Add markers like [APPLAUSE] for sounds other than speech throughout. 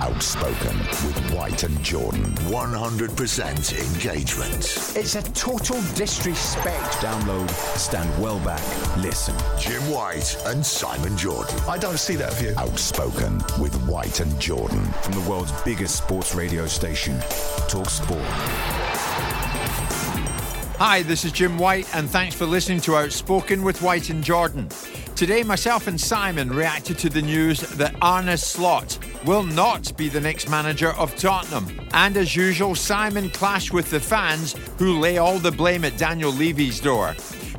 Outspoken with White and Jordan. 100% engagement. It's a total disrespect. Download, stand well back, listen. Jim White and Simon Jordan. I don't see that view. Outspoken with White and Jordan. From the world's biggest sports radio station, Talk Sport. Hi, this is Jim White, and thanks for listening to Outspoken with White and Jordan. Today, myself and Simon reacted to the news that Arne Slot will not be the next manager of Tottenham. And as usual, Simon clashed with the fans who lay all the blame at Daniel Levy's door.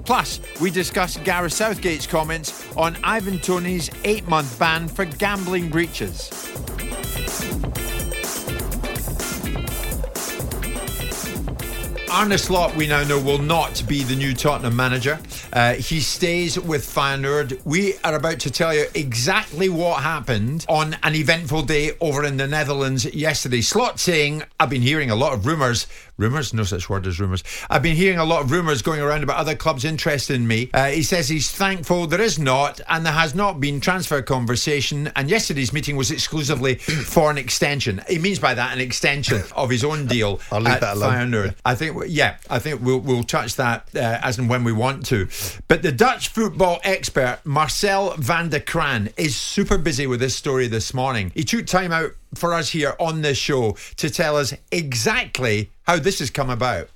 Plus, we discuss Gareth Southgate's comments on Ivan Toney's eight month ban for gambling breaches. Arne Slot, we now know, will not be the new Tottenham manager. Uh, he stays with Feyenoord. We are about to tell you exactly what happened on an eventful day over in the Netherlands yesterday. Slot saying, I've been hearing a lot of rumours. Rumours? No such word as rumours. I've been hearing a lot of rumours going around about other clubs interested in me. Uh, he says he's thankful there is not, and there has not been transfer conversation. And yesterday's meeting was exclusively [COUGHS] for an extension. He means by that an extension of his own deal. I'll leave at that alone. Feyenoord. I think, yeah, I think we'll we'll touch that uh, as and when we want to. But the Dutch football expert Marcel van der Kraan is super busy with this story this morning. He took time out for us here on this show to tell us exactly how this has come about.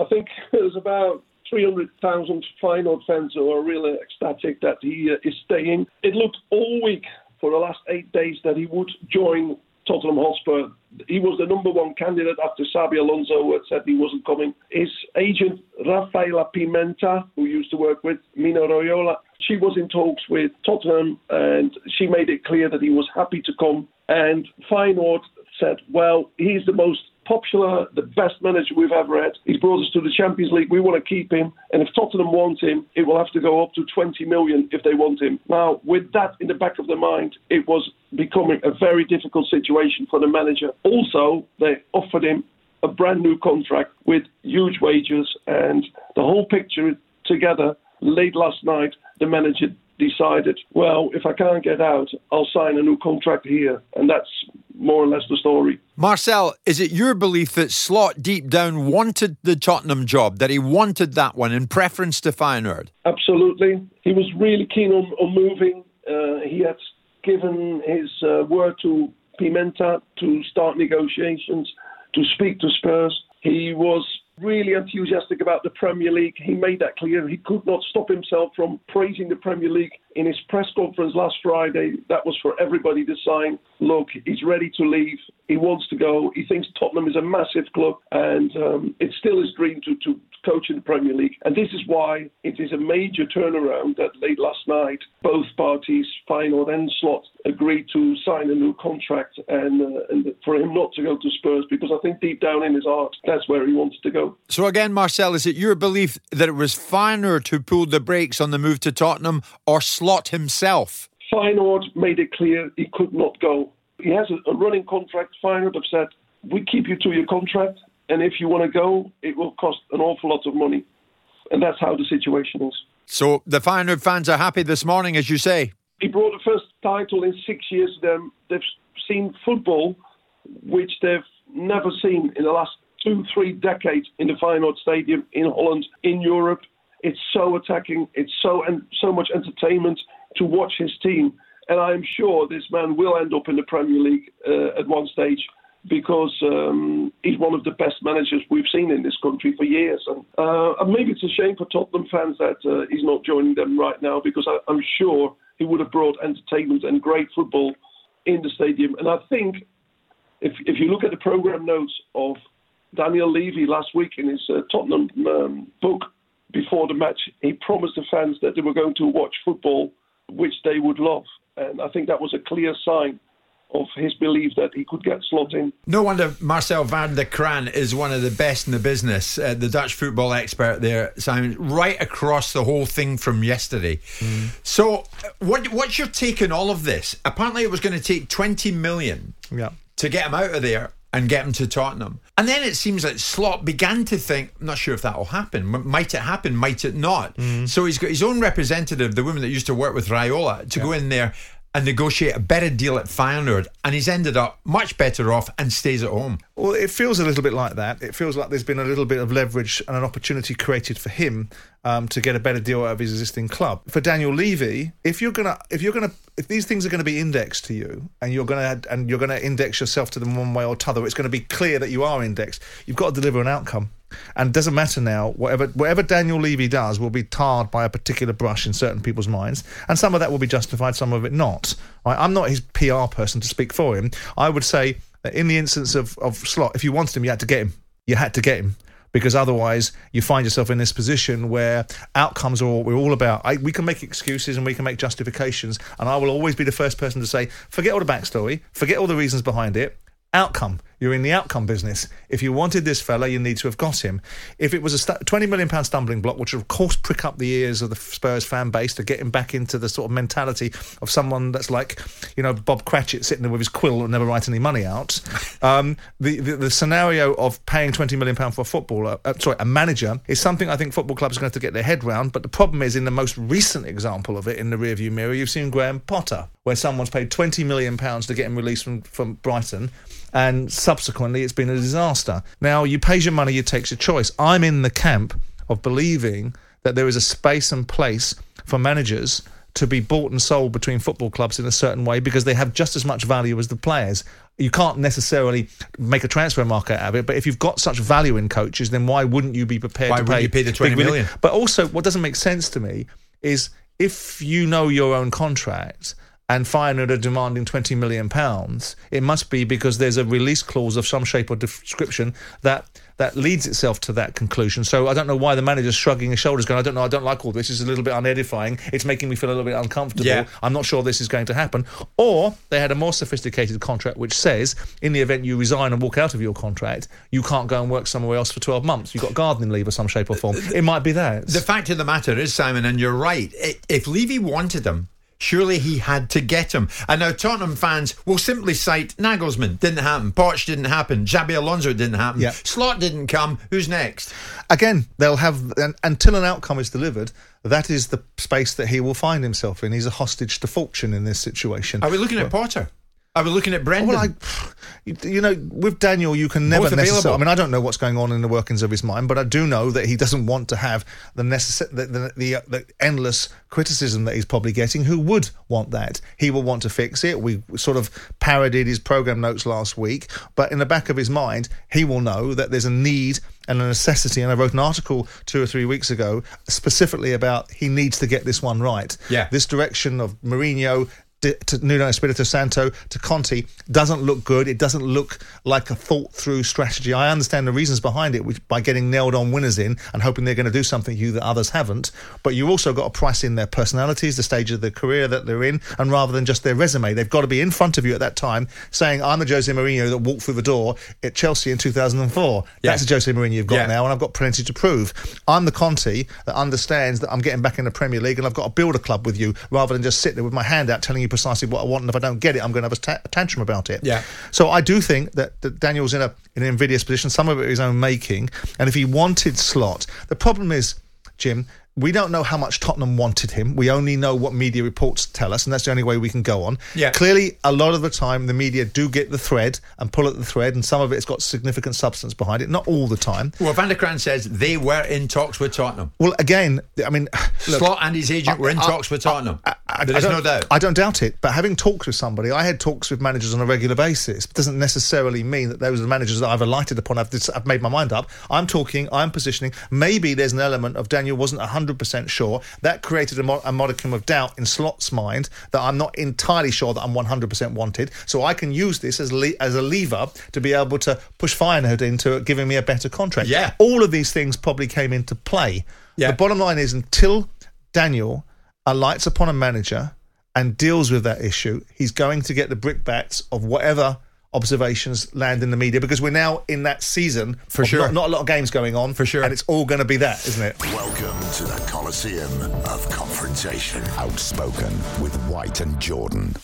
I think there's about 300,000 final fans who are really ecstatic that he uh, is staying. It looked all week for the last eight days that he would join Tottenham Hotspur. He was the number one candidate after Xabi Alonso had said he wasn't coming. His agent, Rafaela Pimenta, who used to work with Mino Raiola, she was in talks with Tottenham and she made it clear that he was happy to come. And Feyenoord said, well, he's the most popular, the best manager we've ever had. He's brought us to the Champions League. We want to keep him. And if Tottenham want him, it will have to go up to 20 million if they want him. Now, with that in the back of their mind, it was becoming a very difficult situation for the manager. Also, they offered him a brand new contract with huge wages and the whole picture together. Late last night, the manager decided, well, if I can't get out, I'll sign a new contract here. And that's more or less the story. Marcel, is it your belief that Slot deep down wanted the Tottenham job, that he wanted that one in preference to Feyenoord? Absolutely. He was really keen on, on moving. Uh, he had given his uh, word to Pimenta to start negotiations, to speak to Spurs. He was really enthusiastic about the Premier League. He made that clear. He could not stop himself from praising the Premier League in his press conference last Friday. That was for everybody to sign. Look, he's ready to leave. He wants to go. He thinks Tottenham is a massive club, and um, it's still his dream to, to coach in the Premier League. And this is why it is a major turnaround that late last night, both parties, Feyenoord and Slot, agreed to sign a new contract and, uh, and for him not to go to Spurs because I think deep down in his heart, that's where he wanted to go. So again, Marcel, is it your belief that it was Feyenoord who pulled the brakes on the move to Tottenham or Slot himself? Feyenoord made it clear he could not go. He has a, a running contract. Feyenoord have said, we keep you to your contract, and if you want to go, it will cost an awful lot of money. And that's how the situation is. So the Feyenoord fans are happy this morning, as you say. He brought the first title in six years to them. They've seen football which they've never seen in the last two, three decades in the Feyenoord Stadium in Holland, in Europe. It's so attacking. It's so and so much entertainment to watch his team. And I'm sure this man will end up in the Premier League uh, at one stage because um, he's one of the best managers we've seen in this country for years. And, uh, and maybe it's a shame for Tottenham fans that uh, he's not joining them right now because I, I'm sure he would have brought entertainment and great football in the stadium. And I think if if you look at the program notes of Daniel Levy last week in his uh, Tottenham um, book before the match, he promised the fans that they were going to watch football, which they would love. And I think that was a clear sign of his belief that he could get Slot in. No wonder Marcel van der Kraan is one of the best in the business, uh, the Dutch football expert there, Simon, right across the whole thing from yesterday. Mm. So, what, what's your take on all of this? Apparently, it was going to take 20 million yeah. to get him out of there and get him to Tottenham. And then it seems like Slot began to think, I'm not sure if that will happen. Might it happen? Might it not? Mm. So he's got his own representative, the woman that used to work with Raiola, to yeah. go in there and negotiate a better deal at Feyenoord, and he's ended up much better off and stays at home. Well, it feels a little bit like that. It feels like there's been a little bit of leverage and an opportunity created for him um, to get a better deal out of his existing club. For Daniel Levy, if you're gonna, if you're gonna, if these things are going to be indexed to you, and you're gonna, and you're gonna index yourself to them one way or t'other, it's going to be clear that you are indexed. You've got to deliver an outcome. And doesn't matter now. Whatever whatever Daniel Levy does will be tarred by a particular brush in certain people's minds, and some of that will be justified, some of it not. Right? I'm not his PR person to speak for him. I would say that in the instance of, of Slot, if you wanted him, you had to get him. You had to get him because otherwise you find yourself in this position where outcomes are all we're all about. I, we can make excuses and we can make justifications, and I will always be the first person to say, forget all the backstory, forget all the reasons behind it outcome. You're in the outcome business. If you wanted this fella, you need to have got him. If it was a st- 20 million pound stumbling block, which would of course prick up the ears of the Spurs fan base to get him back into the sort of mentality of someone that's like, you know, Bob Cratchit sitting there with his quill and never write any money out. [LAUGHS] Um, the, the, the scenario of paying 20 million pound for a footballer, uh, sorry, a manager, is something I think football clubs are going to have to get their head round. But the problem is, in the most recent example of it in the rearview mirror, you've seen Graham Potter, where someone's paid 20 million pounds to get him released from, from Brighton and subsequently it's been a disaster. Now, you pay your money, you take your choice. I'm in the camp of believing that there is a space and place for managers to be bought and sold between football clubs in a certain way because they have just as much value as the players. You can't necessarily make a transfer market out of it, but if you've got such value in coaches, then why wouldn't you be prepared why to pay? you pay the twenty million? But also, what doesn't make sense to me is if you know your own contract and Feyenoord are demanding twenty million pounds, it must be because there's a release clause of some shape or description that that leads itself to that conclusion. So I don't know why the manager's shrugging his shoulders, going, "I don't know, I don't like all this. It's a little bit unedifying. It's making me feel a little bit uncomfortable. Yeah. I'm not sure this is going to happen." Or they had a more sophisticated contract which says, in the event you resign and walk out of your contract, you can't go and work somewhere else for 12 months. You've got gardening leave of some shape or form. It might be that. The fact of the matter is, Simon, and you're right. If Levy wanted them Surely he had to get him. And now Tottenham fans will simply cite Nagelsmann didn't happen, Poch didn't happen, Xabi Alonso didn't happen, yeah. Slot didn't come. Who's next? Again, they'll have until an outcome is delivered. That is the space that he will find himself in. He's a hostage to fortune in this situation. Are we looking at Potter? Are we looking at oh, Brendan? Well, I, you know, with Daniel, you can never necessarily. I mean, I don't know what's going on in the workings of his mind, but I do know that he doesn't want to have the necessary, the, the, the, the, endless criticism that he's probably getting. Who would want that? He will want to fix it. We sort of parodied his program notes last week, but in the back of his mind, he will know that there's a need and a necessity. And I wrote an article two or three weeks ago specifically about he needs to get this one right. Yeah. This direction of Mourinho to Nuno Espirito Santo to Conte doesn't look good. It doesn't look like a thought through strategy. I understand the reasons behind it, which by getting nailed on winners in and hoping they're going to do something you that others haven't. But you also got to price in their personalities, the stage of their career that they're in, and rather than just their resume, they've got to be in front of you at that time saying, "I'm the Jose Mourinho that walked through the door at Chelsea in 2004." Yeah. That's the Jose Mourinho you've got yeah. now, and I've got plenty to prove. I'm the Conte that understands that I'm getting back in the Premier League, and I've got to build a club with you rather than just sit there with my hand out telling you precisely what I want, and if I don't get it, I'm going to have a, ta- a tantrum about it. Yeah. So I do think that, that Daniel's in a in an invidious position. Some of it is his own making, and if he wanted Slot, the problem is, Jim, we don't know how much Tottenham wanted him. We only know what media reports tell us, and that's the only way we can go on. Yeah. Clearly, a lot of the time, the media do get the thread and pull at the thread, and some of it's got significant substance behind it. Not all the time. Well, Van der Kraan says they were in talks with Tottenham. Well, again, I mean, look, Slot and his agent I, were in I, talks with Tottenham. I, I, There's no doubt. I don't doubt it. But having talked with somebody, I had talks with managers on a regular basis. It doesn't necessarily mean that those are the managers that I've alighted upon. I've, I've made my mind up. I'm talking. I'm positioning. Maybe there's an element of Daniel wasn't 100 100% sure. That created a, mo- a modicum of doubt in Slot's mind that I'm not entirely sure that I'm 100% wanted. So I can use this as, le- as a lever to be able to push Feyenoord into giving me a better contract. Yeah. All of these things probably came into play. Yeah. The bottom line is until Daniel alights upon a manager and deals with that issue, he's going to get the brickbats of whatever observations land in the media because we're now in that season For sure. not, not a lot of games going on For sure. and it's all going to be that isn't it Welcome to the Coliseum of Confrontation. Outspoken with White and Jordan.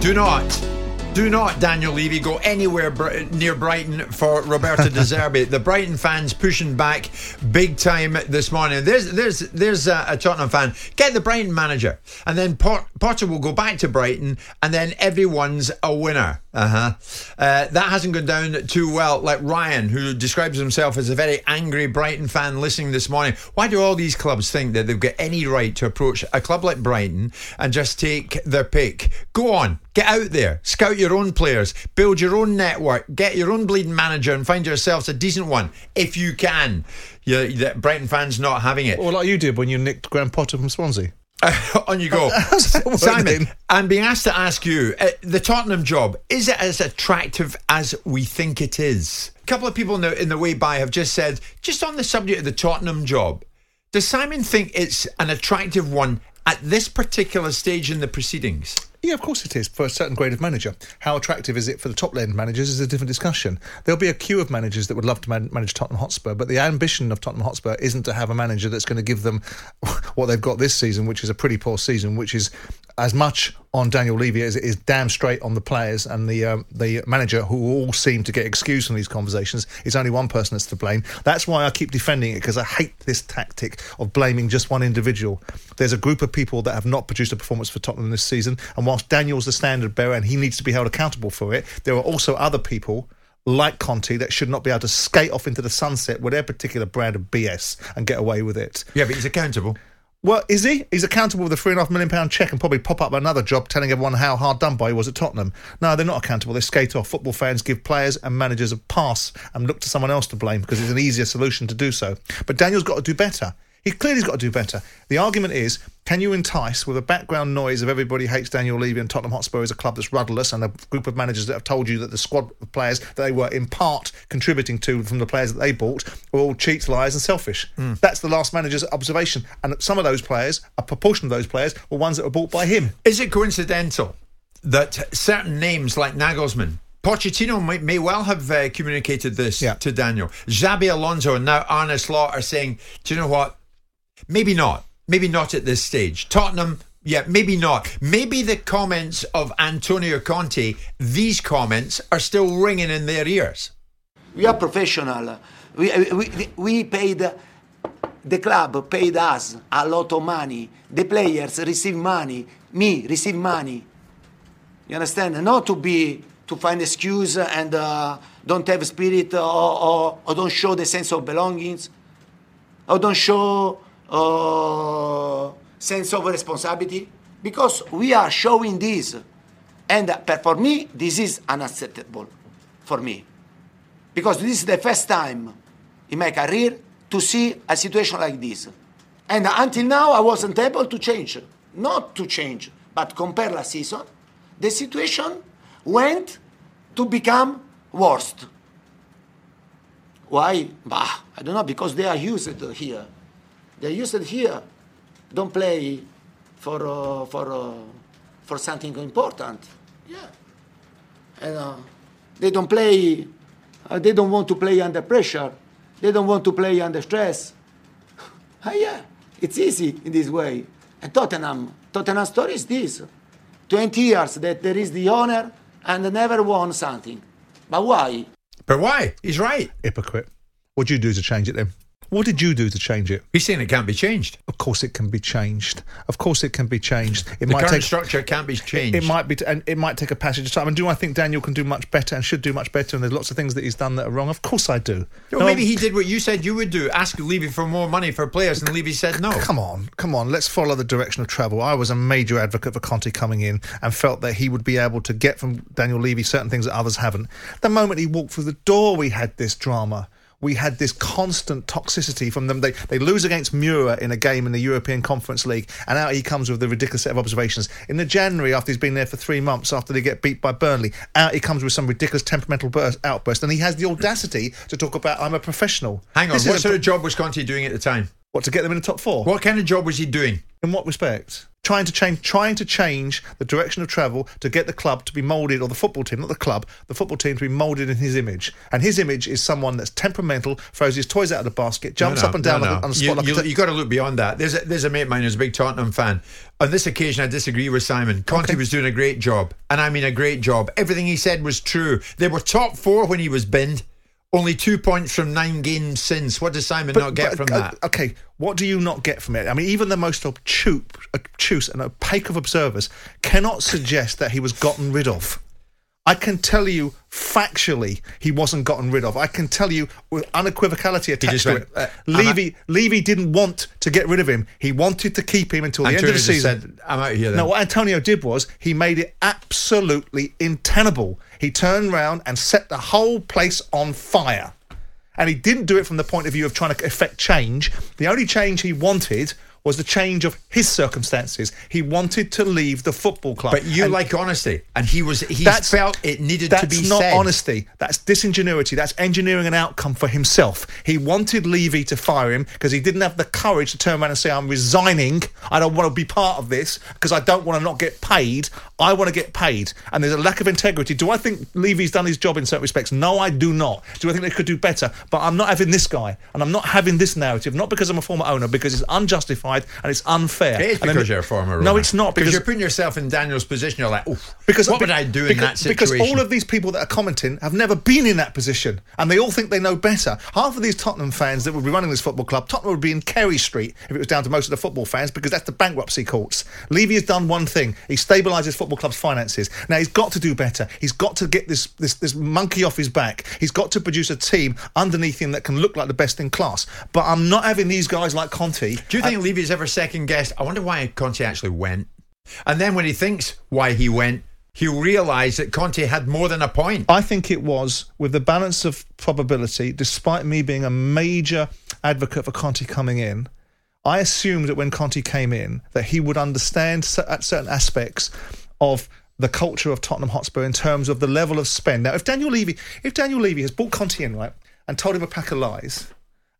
Do not, do not, Daniel Levy, go anywhere br- near Brighton for Roberto [LAUGHS] De Zerbi. the Brighton fans pushing back big time this morning. There's, there's, there's a, a Tottenham fan. Get the Brighton manager, and then Pot- Potter will go back to Brighton, and then everyone's a winner. Uh-huh. Uh That hasn't gone down too well. Like Ryan, who describes himself as a very angry Brighton fan, listening this morning. Why do all these clubs think that they've got any right to approach a club like Brighton and just take their pick? Go on, get out there, scout your own players, build your own network, get your own bleeding manager, and find yourselves a decent one if you can. That Brighton fans not having it. or like you did when you nicked Graham Potter from Swansea [LAUGHS] On you go. [LAUGHS] How's that working? Simon, I'm being asked to ask you uh, the Tottenham job, is it as attractive as we think it is? A couple of people in the, in the way by have just said, just on the subject of the Tottenham job, does Simon think it's an attractive one at this particular stage in the proceedings? Yeah, of course it is for a certain grade of manager. How attractive is it for the top end managers is a different discussion. There'll be a queue of managers that would love to man- manage Tottenham Hotspur, but the ambition of Tottenham Hotspur isn't to have a manager that's going to give them [LAUGHS] what they've got this season, which is a pretty poor season, which is as much on Daniel Levy as it is damn straight on the players and the um, the manager, who all seem to get excused from these conversations. It's only one person that's to blame. That's why I keep defending it because I hate this tactic of blaming just one individual. There's a group of people that have not produced a performance for Tottenham this season, and whilst Daniel's the standard bearer and he needs to be held accountable for it, there are also other people. Like Conte, that should not be able to skate off into the sunset with their particular brand of BS and get away with it. Yeah, but he's accountable. Well, is he? He's accountable with a three and a half million pound check and probably pop up another job telling everyone how hard done by he was at Tottenham. No, they're not accountable. They skate off. Football fans give players and managers a pass and look to someone else to blame because it's an easier solution to do so. But Daniel's got to do better. He clearly's got to do better. The argument is, can you entice with a background noise of everybody hates Daniel Levy and Tottenham Hotspur is a club that's rudderless and a group of managers that have told you that the squad of players that they were in part contributing to from the players that they bought were all cheats, liars and selfish. That's the last manager's observation. And some of those players, a proportion of those players, were ones that were bought by him. Is it coincidental that certain names like Nagelsmann, Pochettino may, may well have uh, communicated this Yeah. to Daniel. Xabi Alonso and now Arne Slot are saying, do you know what? Maybe not. Maybe not at this stage. Tottenham, yeah, maybe not. Maybe the comments of Antonio Conte, these comments are still ringing in their ears. We are professional. We, we, we paid, the club paid us a lot of money. The players receive money. Me receive money. You understand? Not to be to find excuse and uh, don't have spirit or, or, or don't show the sense of belongings or don't show uh, sense of responsibility because we are showing this and for me this is unacceptable for me because this is the first time in my career to see a situation like this. And until now, I wasn't able to change. Not to change, but compare last season, the situation went to become worst. Why? Bah, I don't know, because they are used here. They're used here. Don't play for, uh, for, uh, for something important. Yeah. And uh, they don't play, uh, they don't want to play under pressure. They don't want to play under stress. [LAUGHS] Ah, yeah, it's easy in this way. And Tottenham, Tottenham story is this. 20 years that there is the owner and never won something. But why? But why? He's right. Hypocrite. What did you do to change it then? What did you do to change it? He's saying it can't be changed. Of course, it can be changed. Of course, it can be changed. It The might current take structure can't be changed. It might be, and it might take a passage of time. And do I think Daniel can do much better and should do much better? And there's lots of things that he's done that are wrong. Of course, I do. No, maybe he did what you said you would do. Ask Levy for more money for players, and Levy said no. Come on, come on. Let's follow the direction of travel. I was a major advocate for Conte coming in and felt that he would be able to get from Daniel Levy certain things that others haven't. The moment he walked through the door, we had this drama. We had this constant toxicity from them. They they lose against Mura in a game in the European Conference League, and out he comes with the ridiculous set of observations. In the January, after he's been there for three months, after they get beat by Burnley, out he comes with some ridiculous temperamental burst, outburst, and he has the audacity to talk about I'm a professional. Hang on, This what sort of job was Conte doing at the time? what to get them in the top four? What kind of job was he doing? In what respect? Trying to change, trying to change the direction of travel to get the club to be moulded, or the football team, not the club, the football team to be moulded in his image. And his image is someone that's temperamental, throws his toys out of the basket, jumps No, no, up and down no, on, on the spot like you, t- you got to look beyond that. There's a, there's a mate of mine who's a big Tottenham fan. On this occasion, I disagree with Simon. Conte was doing a great job, and I mean a great job. Everything he said was true. They were top four when he was binned. Only two points from nine games since. What does Simon not get from uh, that? Okay, what do you not get from it? I mean, even the most obtuse, obtuse and opaque of observers cannot suggest that he was gotten rid of. I can tell you factually he wasn't gotten rid of. I can tell you with unequivocality attached to went, it. uh, Levy, Levy didn't want to get rid of him. He wanted to keep him until the Antonio end of the season. said, I'm out of here then. No, what Antonio did was he made it absolutely untenable. He turned round and set the whole place on fire. And he didn't do it from the point of view of trying to effect change. The only change he wanted was the change of his circumstances. He wanted to leave the football club. But you And like honesty, and he was he felt it needed to be. not said. honesty. That's disingenuity. That's engineering an outcome for himself. He wanted Levy to fire him because he didn't have the courage to turn around and say, "I'm resigning. I don't want to be part of this because I don't want to not get paid. I want to get paid." And there's a lack of integrity. Do I think Levy's done his job in certain respects? No, I do not. Do I think they could do better? But I'm not having this guy, and I'm not having this narrative. Not because I'm a former owner, because it's unjustified and it's unfair. It is because you're a former. No, it's not because because you're putting yourself in Daniel's position. You're like, Oof, because what be- would I do in that situation? Because all of these people that are commenting have never been in that position, and they all think they know better. Half of these Tottenham fans that would be running this football club, Tottenham would be in Carey Street if it was down to most of the football fans, because that's the bankruptcy courts. Levy has done one thing: he stabilises football club's finances. Now he's got to do better. He's got to get this this this monkey off his back. He's got to produce a team underneath him that can look like the best in class. But I'm not having these guys like Conte. Do you think Levy's ever second guessed? I wonder why Conte actually went. And then when he thinks why he went, he'll realise that Conte had more than a point. I think it was with the balance of probability, despite me being a major advocate for Conte coming in. I assumed that when Conte came in, that he would understand certain aspects of the culture of Tottenham Hotspur in terms of the level of spend. Now, if Daniel Levy, if Daniel Levy has brought Conte in right and told him a pack of lies,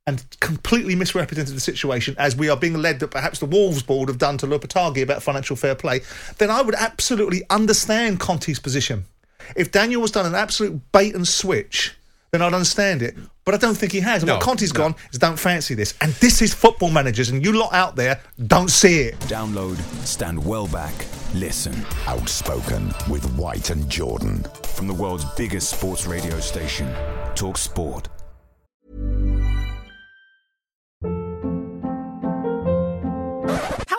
and completely misrepresented the situation as we are being led that perhaps the Wolves board have done to Lopetegui about financial fair play, then I would absolutely understand Conte's position. If Daniel was done an absolute bait and switch, then I'd understand it. But I don't think he has. And No, what Conte's no. gone is don't fancy this. And this is football managers, and you lot out there don't see it. Download, stand well back, listen. Outspoken with White and Jordan. From the world's biggest sports radio station, Talk Sport.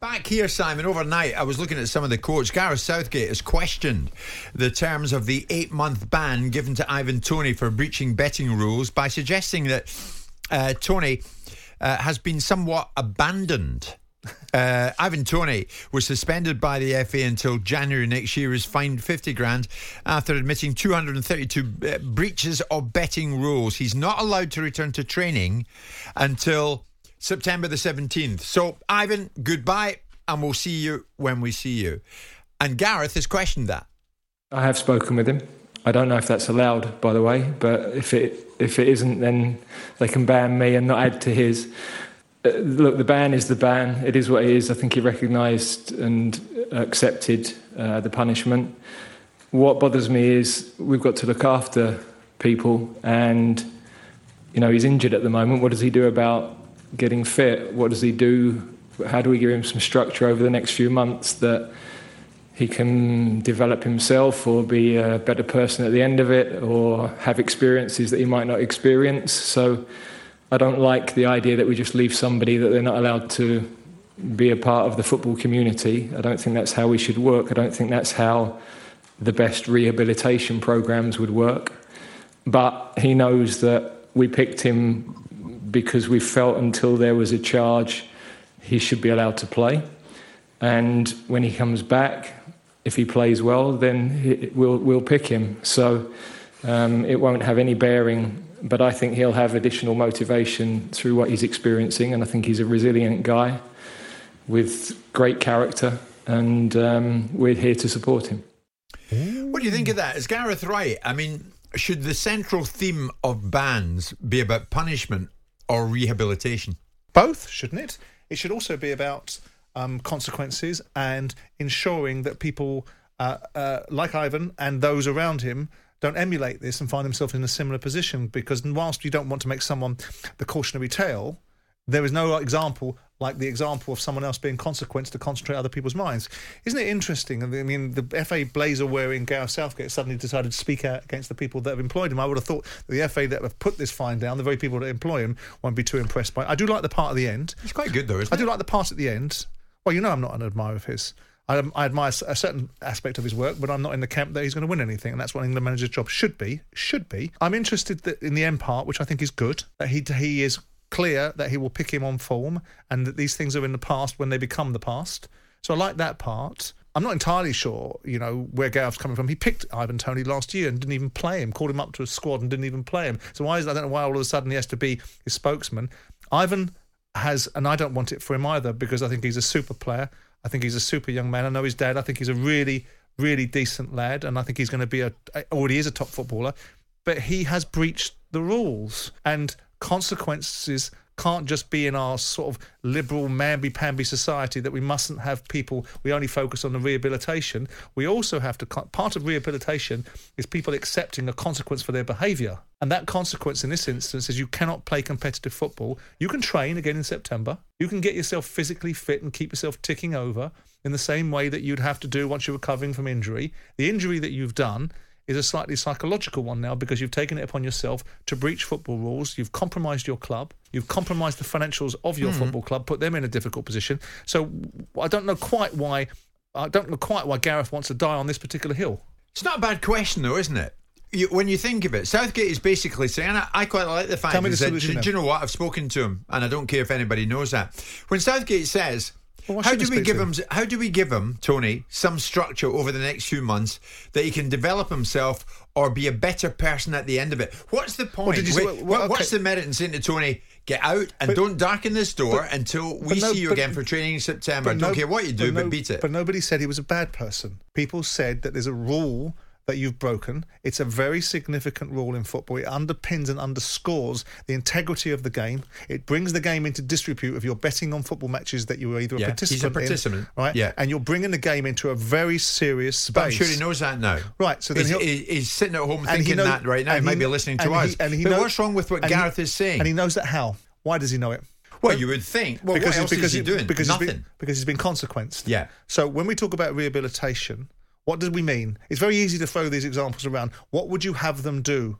back here, Simon, overnight, I was looking at some of the quotes. Gareth Southgate has questioned the terms of the eight month ban given to Ivan Toney for breaching betting rules by suggesting that uh, Toney uh, has been somewhat abandoned. Uh, Ivan Toney was suspended by the FA until January next year. Is fined fifty grand after admitting 232 uh, breaches of betting rules. He's not allowed to return to training until September the 17th. So, Ivan, goodbye, and we'll see you when we see you. And Gareth has questioned that. I have spoken with him. I don't know if that's allowed, by the way, but if it if it isn't, then they can ban me and not add to his. Uh, look, the ban is the ban. It is what it is. I think he recognised and accepted uh, the punishment. What bothers me is we've got to look after people, and you know he's injured at the moment. What does he do about getting fit? What does he do? How do we give him some structure over the next few months that he can develop himself or be a better person at the end of it or have experiences that he might not experience? So I don't like the idea that we just leave somebody that they're not allowed to be a part of the football community. I don't think that's how we should work. I don't think that's how the best rehabilitation programs would work. But he knows that we picked him because we felt until there was a charge, he should be allowed to play. And when he comes back, if he plays well, then we'll, we'll pick him. So um, it won't have any bearing, but I think he'll have additional motivation through what he's experiencing. And I think he's a resilient guy with great character, and um, we're here to support him. What do you think of that? Is Gareth right? I mean, should the central theme of bans be about punishment or rehabilitation? Both, shouldn't it? It should also be about um, consequences and ensuring that people uh, uh, like Ivan and those around him don't emulate this and find themselves in a similar position. Because whilst you don't want to make someone the cautionary tale, there is no example like the example of someone else being consequence to concentrate other people's minds. Isn't it interesting? I mean, the FA blazer wearing Gareth Southgate suddenly decided to speak out against the people that have employed him. I would have thought the FA that have put this fine down, the very people that employ him, won't be too impressed by it. I do like the part at the end. It's quite good, though, isn't I it? do like the part at the end. Well, you know, I'm not an admirer of his. I, um, I, admire a certain aspect of his work, but I'm not in the camp that he's going to win anything, and that's what an England manager's job should be. Should be. I'm interested that in the end part, which I think is good, that he he is clear that he will pick him on form and that these things are in the past when they become the past. So I like that part. I'm not entirely sure, you know, where Gareth's coming from. He picked Ivan Toney last year and didn't even play him, called him up to a squad and didn't even play him. So why is I don't know why all of a sudden he has to be his spokesman. Ivan has, and I don't want it for him either because I think he's a super player. I think he's a super young man. I know his dad. I think he's a really, really decent lad, and I think he's going to be a already is a top footballer. But he has breached the rules, and consequences can't just be in our sort of liberal mamby-pamby society that we mustn't have people we only focus on the rehabilitation. We also have to part of rehabilitation is people accepting a consequence for their behavior. And that consequence in this instance is you cannot play competitive football. You can train again in september. You can get yourself physically fit and keep yourself ticking over in the same way that you'd have to do once you're recovering from injury. The injury that you've done is a slightly psychological one now because you've taken it upon yourself to breach football rules. You've compromised your club. You've compromised the financials of your mm. football club, put them in a difficult position. So I don't know quite why. I don't know quite why Gareth wants to die on this particular hill. It's not a bad question, though, isn't it? You, when you think of it, Southgate is basically saying, I, I quite like the fact Tell me the that, solution, do, do you know what? I've spoken to him, and I don't care if anybody knows that. When Southgate says, well, how do we give him? How do we give him, Toney, some structure over the next few months that he can develop himself or be a better person at the end of it? What's the point? Well, say, well, what, okay. What's the merit in saying to Toney, get out and but, don't darken this door but, until we no, see you but, again for training in September? don't no, care what you do, but, but beat it. But nobody said he was a bad person. People said that there's a rule that you've broken. It's a very significant rule in football. It underpins and underscores the integrity of the game. It brings the game into disrepute if you're betting on football matches that you were either yeah, a participant, he's a participant, in, right? Yeah, and you're bringing the game into a very serious space. But I'm sure he knows that now, right? So then he's, he's sitting at home thinking knows, that right now. He, he might be listening to us. He, and he but knows, what's wrong with what Gareth he, is saying? And he knows that how? Why does he know it? Well, you would think. Well, because what else because is he doing? Because Nothing. He's been, because he's been consequenced. Yeah. So when we talk about rehabilitation, what do we mean? It's very easy to throw these examples around. What would you have them do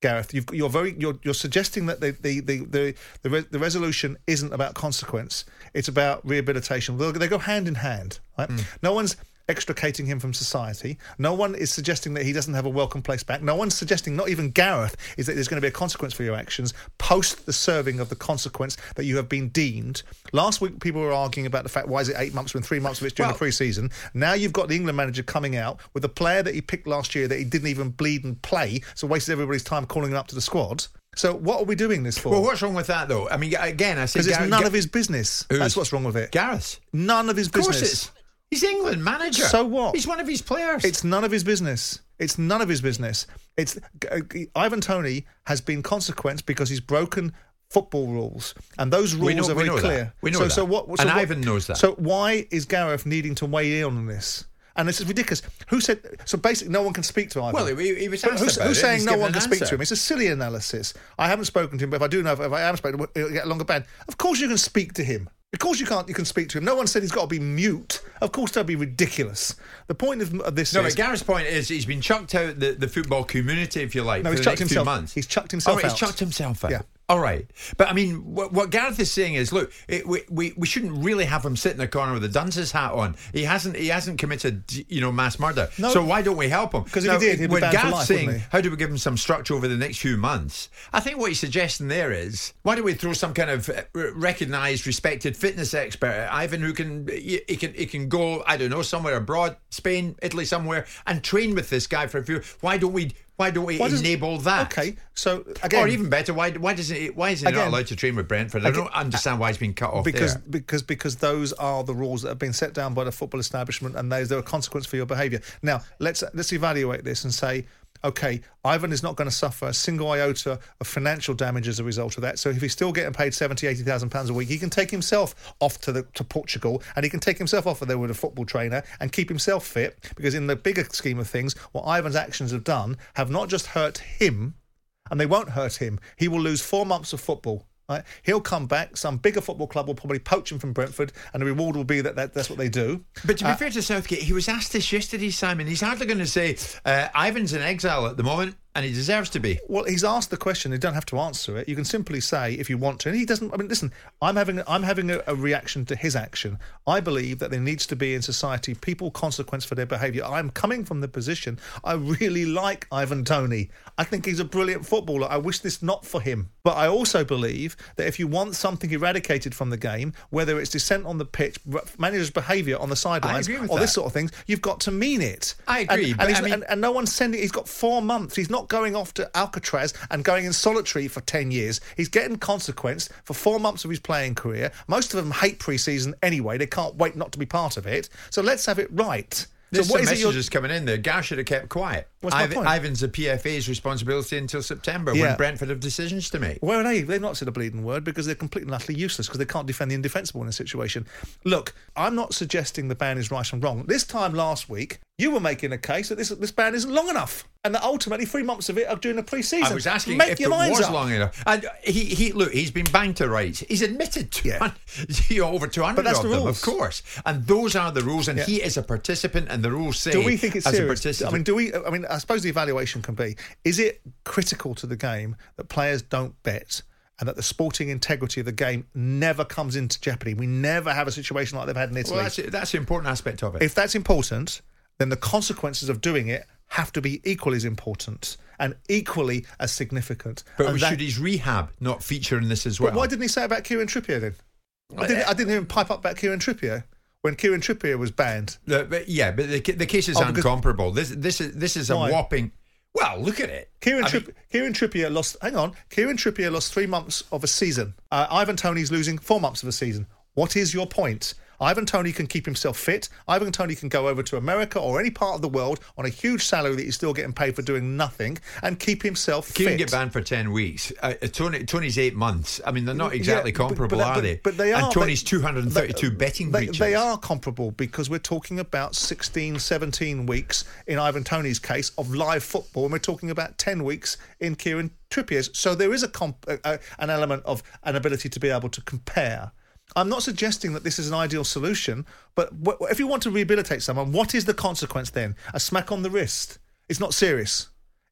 Gareth. You've, you're very you're, you're suggesting that the the the the, the, re- the resolution isn't about consequence. It's about rehabilitation. They they go hand in hand. Right? Hmm. No one's extricating him from society. No one is suggesting that he doesn't have a welcome place back. No one's suggesting, not even Gareth, is that there's going to be a consequence for your actions post the serving of the consequence that you have been deemed. Last week, people were arguing about the fact why is it eight months when three months of it's during Well- the pre-season. Now you've got the England manager coming out with a player that he picked last year that he didn't even bleed and play, so wasted everybody's time calling him up to the squad. So what are we doing this for? Well, what's wrong with that though? I mean, again, I say Because it's Gareth- none Ga- of his business. That's what's wrong with it. Gareth. None of his business. Of course it's. He's England manager. So what? He's one of his players. It's none of his business. It's none of his business. It's uh, Ivan Toney has been consequence because he's broken football rules, and those rules know- are very know that. clear. We know so, that. So what? So And what- Ivan knows that. So why is Gareth needing to weigh in on this? And this is ridiculous. Who said? So basically, no one can speak to Ivan. Well, he- he was asked who's, about who's it, saying no one an can speak to him? It's a silly analysis. I haven't spoken to him, but if I do know, if I am spoken to him, it'll get a longer ban. Of course, you can speak to him. Of course, you can't. You can speak to him. No one said he's got to be mute. Of course, that'd be ridiculous. The point of, this No, is but Gareth's point is he's been chucked out the, the football community, if you like. No, for he's the chucked next himself- Few months. he's chucked himself oh, right, out. He's chucked himself out. Yeah. All right, but I mean, what, what Gareth is saying is, look, it, we, we we shouldn't really have him sit in the corner with a dunce's hat on. He hasn't he hasn't committed you know mass murder. No. so why don't we help him? 'Cause if he did, he'd be when Gareth's life, saying, how do we give him some structure over the next few months? I think what he's suggesting there is, why don't we throw some kind of uh, recognised, respected fitness expert, at Ivan, who can he, he can he can go, I don't know, somewhere abroad, Spain, Italy, somewhere, and train with this guy for a few. Why don't we? Why don't we Why enable that? Okay, so again, or even better, why why doesn't he, why is he not allowed to train with Brentford? I Again- don't understand why he's been cut off because there. because because those are the rules that have been set down by the football establishment, and there's there are consequences for your behaviour. Now let's let's evaluate this and say. Okay, Ivan is not going to suffer a single iota of financial damage as a result of that. So if he's still getting paid 70, 80,000 pounds a week, he can take himself off to the to Portugal and he can take himself off there with a football trainer and keep himself fit. Because in the bigger scheme of things, what Ivan's actions have done have not just hurt him, and they won't hurt him. He will lose four months of football. Right? He'll come back. Some bigger football club will probably poach him from Brentford, and the reward will be that, that that's what they do. But to be Uh, fair to Southgate, he was asked this yesterday, Simon. He's hardly going to say uh, Ivan's in exile at the moment, and he deserves to be. Well, he's asked the question. You don't have to answer it. You can simply say if you want to. And he doesn't. I mean, listen. I'm having. I'm having a, a reaction to his action. I believe that there needs to be in society people consequence for their behaviour. I'm coming from the position. I really like Ivan Toney. I think he's a brilliant footballer. I wish this not for him. But I also believe that if you want something eradicated from the game, whether it's dissent on the pitch, managers' behaviour on the sidelines, or this sort of things, you've got to mean it. I agree, and, but he's- I mean- and- and no one's sending. He's got four months. He's not going off to Alcatraz and going in solitary for ten years. He's getting consequence for four months of his playing career. Most of them hate pre-season anyway. They can't wait not to be part of it. So let's have it right. There's so what some messages coming in there. Gar should have kept quiet. What's my point? Ivan's the PFA's responsibility until September Yeah. when Brentford have decisions to make. Well, they? They've not said a bleeding word because they're completely and utterly useless because they can't defend the indefensible in a situation. Look, I'm not suggesting the ban is right and wrong. This time last week, you were making a case that this this ban isn't long enough, and that ultimately three months of it are during the pre-season. I was asking Make if your it minds was up. long enough. And he, he, look, he's been banged to rights. He's admitted to Yeah. [LAUGHS] over 200 But that's of the them, of course. And those are the rules. And Yeah. he is a participant, and the rules say Do we think it's as a serious? participant. I mean, do we? I mean, I suppose the evaluation can be: is it critical to the game that players don't bet? And that the sporting integrity of the game never comes into jeopardy. We never have a situation like they've had in Italy. well, that's, that's the important aspect of it. If that's important, then the consequences of doing it have to be equally as important and equally as significant. but And we that- should his rehab not feature in this as well? But why didn't he say about Kieran Trippier then? I didn't, I didn't even pipe up about Kieran Trippier when Kieran Trippier was banned. The- but yeah, but the, the cases Oh, aren't comparable. This this is this is a Why? whopping. Well, look at it. Kieran, Tripp- mean, Kieran Trippier lost. Hang on, Kieran Trippier lost three months of a season. Uh, Ivan Toney's losing four months of a season. What is your point? Ivan Toney can keep himself fit. Ivan Toney can go over to America or any part of the world on a huge salary that he's still getting paid for doing nothing and keep himself fit. Kieran fit. get banned for ten weeks. Uh, uh, Toney, Toney's eight months. I mean, they're not exactly Yeah, comparable, but- are but- they? But they are. And Toney's They- two hundred and thirty-two they- betting they, breaches. They are comparable because we're talking about 16, 17 weeks in Ivan Toney's case of live football, and we're talking about 10 weeks in Kieran Trippier's. So there is a, comp, a an element of an ability to be able to compare. I'm not suggesting that this is an ideal solution, but if you want to rehabilitate someone, what is the consequence then? A smack on the wrist. It's not serious.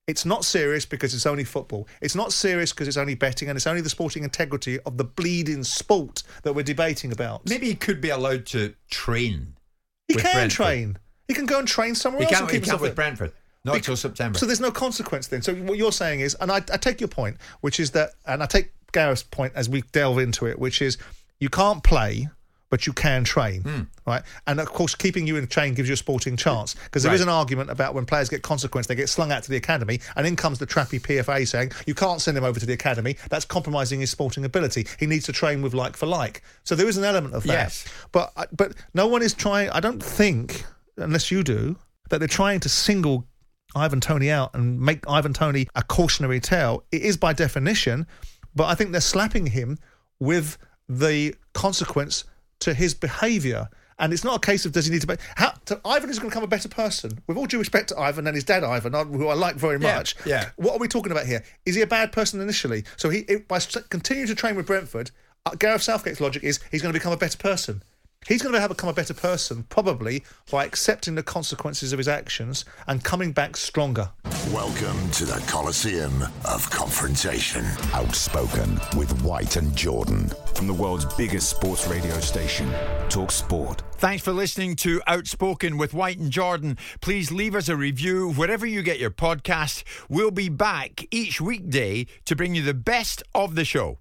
It's not serious because it's only football. It's not serious because it's only betting and it's only the sporting integrity of the bleeding sport that we're debating about. Maybe he could be allowed to train. He can Brentford. train. He can go and train somewhere He else. can't, and he keep can't himself with. Brentford. Not until September. So there's no consequence then. So what you're saying is, and I, I take your point, which is that, and I take Gareth's point as we delve into it, which is you can't play, but you can train, Hmm. right? And of course, keeping you in train gives you a sporting chance because there is Right. an argument about when players get consequence, they get slung out to the academy, and in comes the trappy PFA saying you can't send him over to the academy. That's compromising his sporting ability. He needs to train with like for like. So there is an element of that. Yes. But but no one is trying. I don't think, unless you do, that they're trying to single Ivan Toney out and make Ivan Toney a cautionary tale. It is by definition, but I think they're slapping him with the consequence to his behaviour. And it's not a case of does he need to be. How, to, Ivan is going to become a better person. With all due respect to Ivan and his dad Ivan, who I like very Yeah, much. yeah. What are we talking about here? Is he a bad person initially? So he by continuing to train with Brentford, uh, Gareth Southgate's logic is he's going to become a better person. He's going to have become a better person probably by accepting the consequences of his actions and coming back stronger. Welcome to the Coliseum of Confrontation. Outspoken with White and Jordan. From the world's biggest sports radio station, Talk Sport. Thanks for listening to Outspoken with White and Jordan. Please leave us a review wherever you get your podcast. We'll be back each weekday to bring you the best of the show.